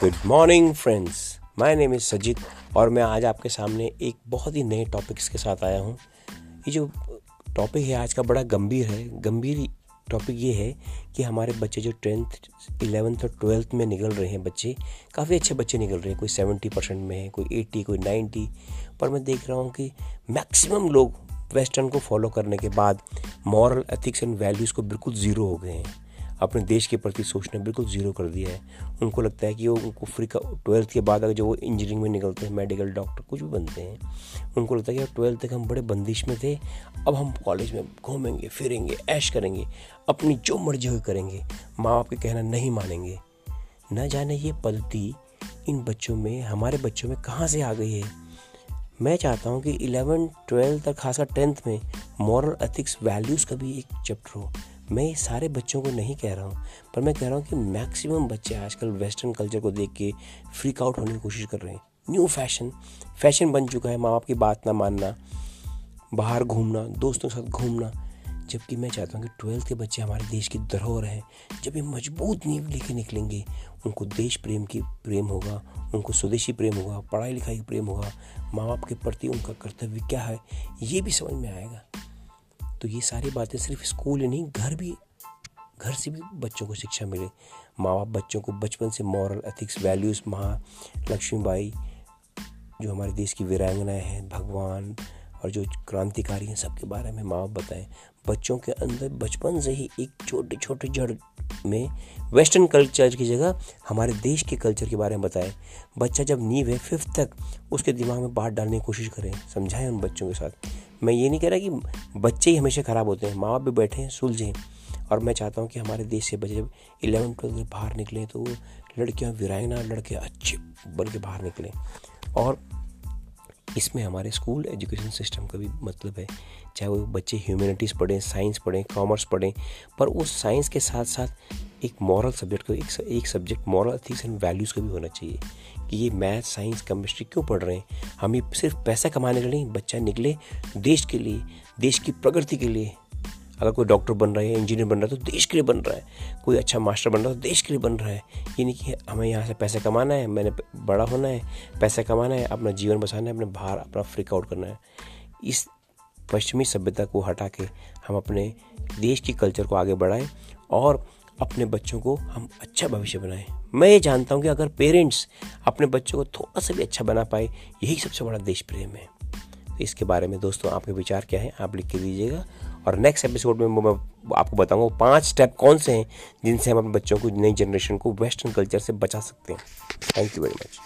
Good morning friends my name is Sajit और मैं आज आपके सामने एक बहुत ही नए टॉपिक्स के साथ आया हूँ। ये जो टॉपिक है, आज का बड़ा गंभीर है। गंभीर टॉपिक ये है कि हमारे बच्चे जो टेंथ इलेवेंथ और ट्वेल्थ में निकल रहे हैं बच्चे, काफ़ी अच्छे बच्चे निकल रहे हैं। कोई सेवेंटी परसेंट में है, कोई एट्टी कोई नाइन्टी पर मैं देख रहा हूँ कि मैक्सिमम लोग वेस्टर्न को फॉलो करने के बाद मॉरल एथिक्स एंड वैल्यूज़ को बिल्कुल ज़ीरो हो गए हैं। अपने देश के प्रति सोचना बिल्कुल ज़ीरो कर दिया है। उनको लगता है कि वो उनको फ्री का ट्वेल्थ के बाद अगर जो वो इंजीनियरिंग में निकलते हैं मेडिकल डॉक्टर कुछ भी बनते हैं, उनको लगता है कि ट्वेल्थ तक हम बड़े बंदिश में थे, अब हम कॉलेज में घूमेंगे, फिरेंगे, ऐश करेंगे, अपनी जो मर्ज़ी हुई करेंगे माँ बाप के कहना नहीं मानेंगे। न जाने ये पद्धति इन बच्चों में, हमारे बच्चों में कहाँ से आ गई है? मैं चाहता हूँ कि इलेवन ट्वेल्थ और खासकर टेंथ में मॉरल एथिक्स वैल्यूज़ का भी एक चैप्टर हो। मैं ये सारे बच्चों को नहीं कह रहा हूँ, पर मैं कह रहा हूँ कि मैक्सिमम बच्चे आजकल वेस्टर्न कल्चर को देख के फ्रीक आउट होने की कोशिश कर रहे हैं। न्यू फ़ैशन फ़ैशन बन चुका है माँ बाप की बात ना मानना, बाहर घूमना, दोस्तों के साथ घूमना, जबकि मैं चाहता हूँ कि ट्वेल्थ के बच्चे हमारे देश की धरोहर हैं, जब ये मज़बूत नींव लेके निकलेंगे, उनको देश प्रेम की प्रेम होगा, उनको स्वदेशी प्रेम होगा, पढ़ाई लिखाई का प्रेम होगा माँ बाप के प्रति उनका कर्तव्य क्या है, ये भी समझ में आएगा। तो ये सारी बातें सिर्फ़ स्कूल ही नहीं, घर भी, घर से भी बच्चों को शिक्षा मिले। माँ बाप बच्चों को बचपन से मॉरल एथिक्स वैल्यूज़ महा लक्ष्मीबाई, जो हमारे देश की वीरांगनाएँ हैं, भगवान और जो क्रांतिकारी हैं, सबके बारे में माँ बाप बताएँ। बच्चों के अंदर बचपन से ही एक छोटे छोटे जड़ में वेस्टर्न कल्चर की जगह हमारे देश के कल्चर के बारे में बताएँ। बच्चा जब नींव है फिफ्थ तक, उसके दिमाग में बात डालने की कोशिश करें, समझाएँ उन बच्चों के साथ। मैं ये नहीं कह रहा कि बच्चे ही हमेशा ख़राब होते हैं, माँ बाप भी बैठे हैं, सुलझें और मैं चाहता हूँ कि हमारे देश से बच्चे जब इलेवन, ट्वेल्थ बाहर निकलें तो लड़कियाँ वीरांगना लड़के अच्छे बन के बाहर निकलें। और इसमें हमारे स्कूल एजुकेशन सिस्टम का भी मतलब है, चाहे वो बच्चे ह्यूमैनिटीज़ पढ़ें, साइंस पढ़ें, कॉमर्स पढ़ें, पर उस साइंस के साथ साथ एक मॉरल सब्जेक्ट का, एक एक subject moral ethics and values का भी होना चाहिए कि ये मैथ साइंस केमिस्ट्री क्यों पढ़ रहे हैं? हम ये सिर्फ़ पैसा कमाने के लिए बच्चा निकले देश के लिए, देश की प्रगति के लिए। अगर कोई डॉक्टर बन रहा है इंजीनियर बन रहा है तो देश के लिए बन रहा है। कोई अच्छा मास्टर बन रहा है तो देश के लिए बन रहा है। ये नहीं कि हमें यहाँ से पैसे कमाना है, मैंने बड़ा होना है, पैसा कमाना है, अपना जीवन बसाना है, अपने बाहर अपना फ्रिक आउट करना है। इस पश्चिमी सभ्यता को हटा के हम अपने देश की कल्चर को आगे बढ़ाएँ और अपने बच्चों को हम अच्छा भविष्य बनाएँ। मैं ये जानता हूँ कि अगर पेरेंट्स अपने बच्चों को थोड़ा सा भी अच्छा बना पाए, यही सबसे बड़ा देश प्रेम है। तो इसके बारे में दोस्तों, आपके विचार क्या है? आप लिख के दीजिएगा। और नेक्स्ट एपिसोड में मैं आपको बताऊँगा पाँच स्टेप कौन से हैं जिनसे हम अपने बच्चों को, नई जनरेशन को वेस्टर्न कल्चर से बचा सकते हैं। Thank you very much